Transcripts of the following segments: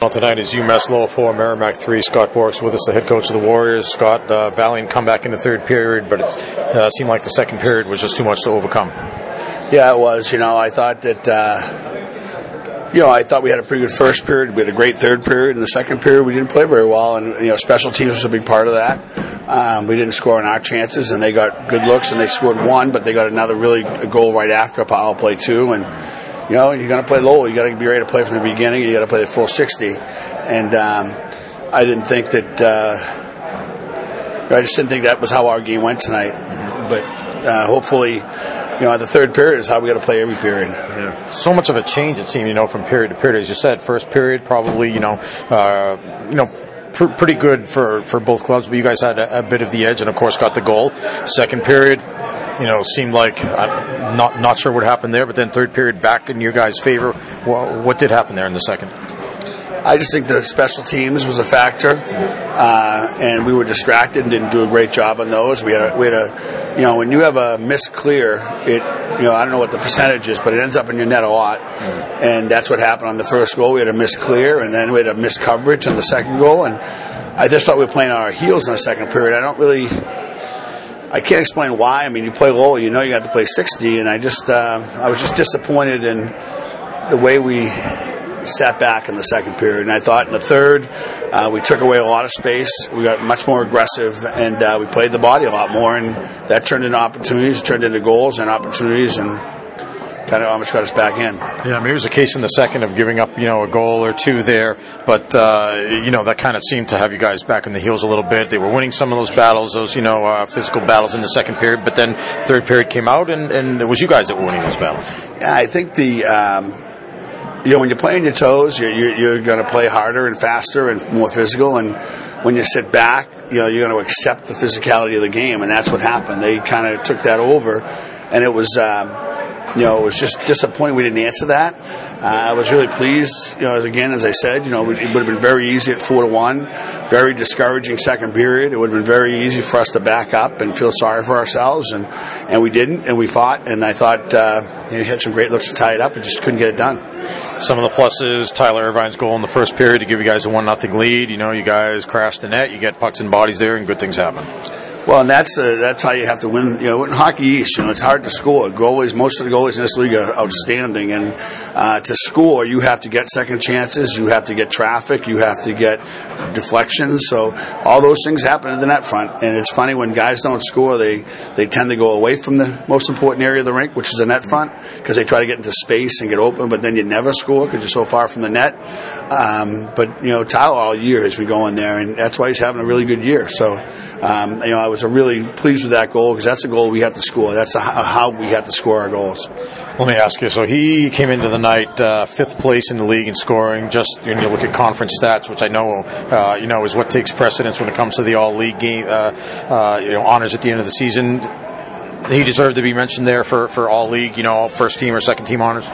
Well, tonight is UMass Lowell 4, Merrimack 3. Scott Borek with us, the head coach of the Warriors. Scott, uh, valiant comeback in the third period, but it uh, seemed like the second period was just too much to overcome. Yeah, it was. You know, I thought that, uh, you know, I thought we had a pretty good first period. We had a great third period. In the second period, we didn't play very well, and, you know, special teams was a big part of that. Um, we didn't score on our chances, and they got good looks, and they scored one, but they got another really goal right after a power play, too, and you know, you're going to play Lowell. You got to be ready to play from the beginning. You got to play the full 60. And um, I didn't think that. Uh, I just didn't think that was how our game went tonight. But uh, hopefully, you know, the third period is how we got to play every period. Yeah. So much of a change it seemed, you know, from period to period. As you said, first period probably, you know, uh, you know, pr- pretty good for, for both clubs, but you guys had a, a, bit of the edge, and of course got the goal. Second period, you know, seemed like I'm not not sure what happened there, but then third period back in your guys' favor. Well, what did happen there in the second? I just think the special teams was a factor, uh, and we were distracted and didn't do a great job on those. We had a, we had a, you know, when you have a miss clear, it, you know, I don't know what the percentage is, but it ends up in your net a lot, and that's what happened on the first goal. We had a miss clear, and then we had a miss coverage on the second goal, and I just thought we were playing on our heels in the second period. I don't really I can't explain why. I mean, you play low, you know you got to play 60, and I just uh, I was just disappointed in the way we sat back in the second period. And I thought in the third, uh, we took away a lot of space. We got much more aggressive, and uh, we played the body a lot more, and that turned into opportunities, turned into goals and opportunities, and kind of almost got us back in. Yeah, maybe it was a case in the second of giving up, you know, a goal or two there, but uh, you know that kind of seemed to have you guys back in the heels a little bit. They were winning some of those battles, those you know uh, physical battles in the second period, but then third period came out, and, and it was you guys that were winning those battles. Yeah, I think the. Um, you know, when you're playing your toes, you're, you're, you're going to play harder and faster and more physical. And when you sit back, you know, you're going to accept the physicality of the game, and that's what happened. They kind of took that over, and it was. Um, you know, it was just disappointing we didn't answer that. Uh, I was really pleased, you know, again, as I said, you know, it would have been very easy at four to one, very discouraging second period. It would have been very easy for us to back up and feel sorry for ourselves, and, and we didn't, and we fought, and I thought uh, you know, we had some great looks to tie it up, and just couldn't get it done. Some of the pluses, Tyler Irvine's goal in the first period to give you guys a one nothing lead. You know, you guys crashed the net, you get pucks and bodies there, and good things happen. Well, and that's uh, that's how you have to win. You know, in hockey East, you know, it's hard to score. Goalies, most of the goalies in this league are outstanding, and uh, to score, you have to get second chances, you have to get traffic, you have to get deflections. So all those things happen in the net front, and it's funny when guys don't score, they they tend to go away from the most important area of the rink, which is the net front, because they try to get into space and get open, but then you never score because you're so far from the net. Um, but you know, Tyler all year has been going there, and that's why he's having a really good year. So. Um, you know, I was really pleased with that goal because that's a goal we have to score. That's a, how we have to score our goals. Let me ask you. So he came into the night uh, fifth place in the league in scoring. Just when you look at conference stats, which I know, uh, you know, is what takes precedence when it comes to the all league game, uh, uh, you know, honors at the end of the season. He deserved to be mentioned there for, for all league, you know, first team or second team honors.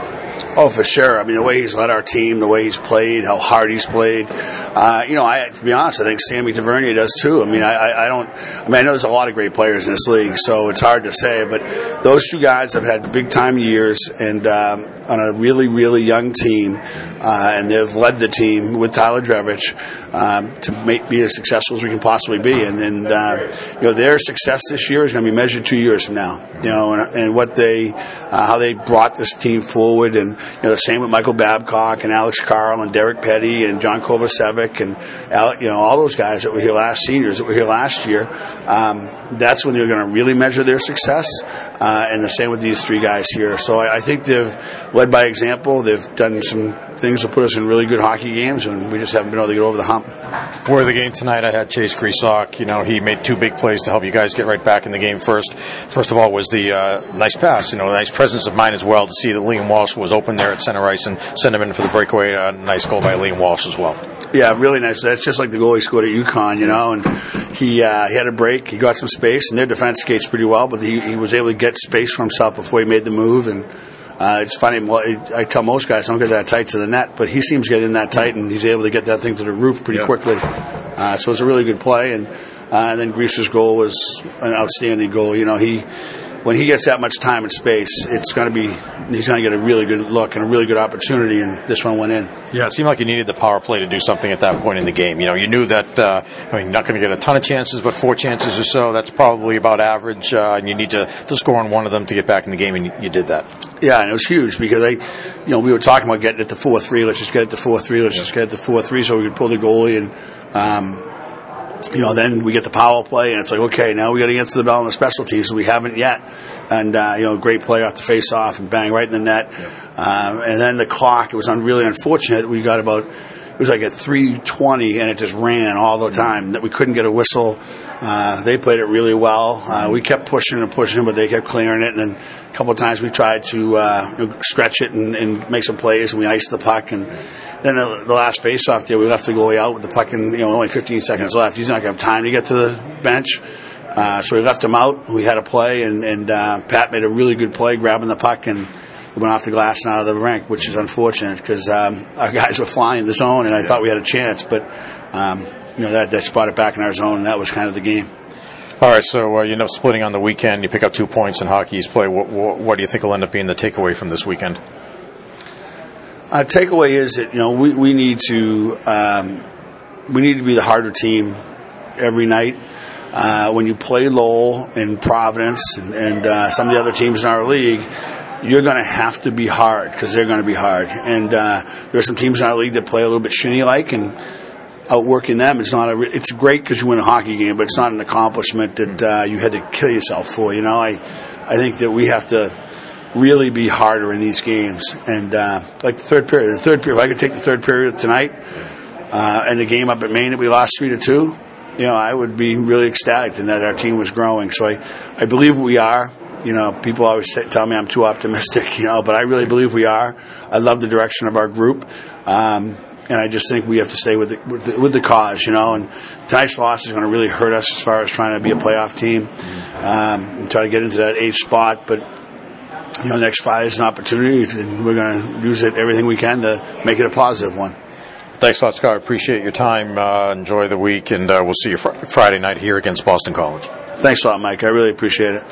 Oh, for sure. I mean, the way he's led our team, the way he's played, how hard he's played. Uh, you know, I, to be honest, I think Sammy Tavernier does too. I mean, I, I, don't. I mean, I know there's a lot of great players in this league, so it's hard to say. But those two guys have had big time years and um, on a really, really young team, uh, and they've led the team with Tyler Drevitch um, to make, be as successful as we can possibly be. And, and uh, you know, their success this year is going to be measured two years from now. You know, and, and what they, uh, how they brought this team forward, and you know, the same with Michael Babcock and Alex Carle and Derek Petti and John Kovacevic and you know all those guys that were here last seniors that were here last year. Um, that's when they're going to really measure their success, uh, and the same with these three guys here. So I, I think they've led by example. They've done some things to put us in really good hockey games, and we just haven't been able to get over the hump. For the game tonight, I had Chase Gresock. You know, he made two big plays to help you guys get right back in the game. First, first of all, was the uh, nice pass. You know, nice presence of mind as well to see that Liam Walsh was open there at center ice and send him in for the breakaway. Uh, nice goal by Liam Walsh as well. Yeah, really nice. That's just like the goal he scored at UConn. You know, and he uh, he had a break. He got some space, and their defense skates pretty well, but he, he was able to get space for himself before he made the move and uh, it's funny. Well, I tell most guys don't get that tight to the net, but he seems to get in that tight, and he's able to get that thing to the roof pretty yeah. quickly. Uh, so it's a really good play. And, uh, and then Greaser's goal was an outstanding goal. You know, he when he gets that much time and space, it's going to be he's going to get a really good look and a really good opportunity. And this one went in. Yeah, it seemed like you needed the power play to do something at that point in the game. You know, you knew that uh, I mean, not going to get a ton of chances, but four chances or so. That's probably about average, uh, and you need to, to score on one of them to get back in the game, and you did that. Yeah, and it was huge because I, you know, we were talking about getting it to four three. Let's just get it to four three. Let's yeah. just get it to four three so we could pull the goalie and. Um, you know, then we get the power play, and it's like, okay, now we got to answer the bell on the special teams. We haven't yet, and uh, you know, great play off the face off and bang right in the net, um, and then the clock. It was really unfortunate. We got about it was like at 3:20, and it just ran all the time. That we couldn't get a whistle. Uh, they played it really well. Uh, we kept pushing and pushing, but they kept clearing it, and then a couple of times we tried to uh, stretch it and, and, make some plays, and we iced the puck. And then the, the last face-off there, we left the goalie out with the puck, and you know only 15 seconds left. He's not going to have time to get to the bench, uh, so we left him out. We had a play, and, and uh, Pat made a really good play, grabbing the puck and went off the glass and out of the rink, which is unfortunate because um, our guys were flying the zone, and I yeah. thought we had a chance, but um, you know that that spot it back in our zone, and that was kind of the game. All right, so uh, you up splitting on the weekend, you pick up two points in hockey's play. What, what, what, do you think will end up being the takeaway from this weekend? Uh, takeaway is that you know we, we need to um, we need to be the harder team every night. Uh, when you play Lowell and Providence and, and uh, some of the other teams in our league, you're going to have to be hard because they're going to be hard. And uh, there are some teams in our league that play a little bit shinny like and outworking them. It's not a. It's great because you win a hockey game, but it's not an accomplishment that uh, you had to kill yourself for. You know, I I think that we have to really be harder in these games. And uh, like the third period, the third period. If I could take the third period tonight uh, and the game up at Maine that we lost three to two, you know, I would be really ecstatic and that our team was growing. So I I believe we are. You know, people always say, tell me I'm too optimistic, you know, but I really believe we are. I love the direction of our group. Um, and I just think we have to stay with the, with the, with the cause, you know. And tonight's loss is going to really hurt us as far as trying to be a playoff team um, and try to get into that eighth spot. But you know, next Friday is an opportunity, and we're going to use it everything we can to make it a positive one. Thanks a lot, Scott. Appreciate your time. Uh, enjoy the week, and uh, we'll see you fr- Friday night here against Boston College. Thanks a lot, Mike. I really appreciate it.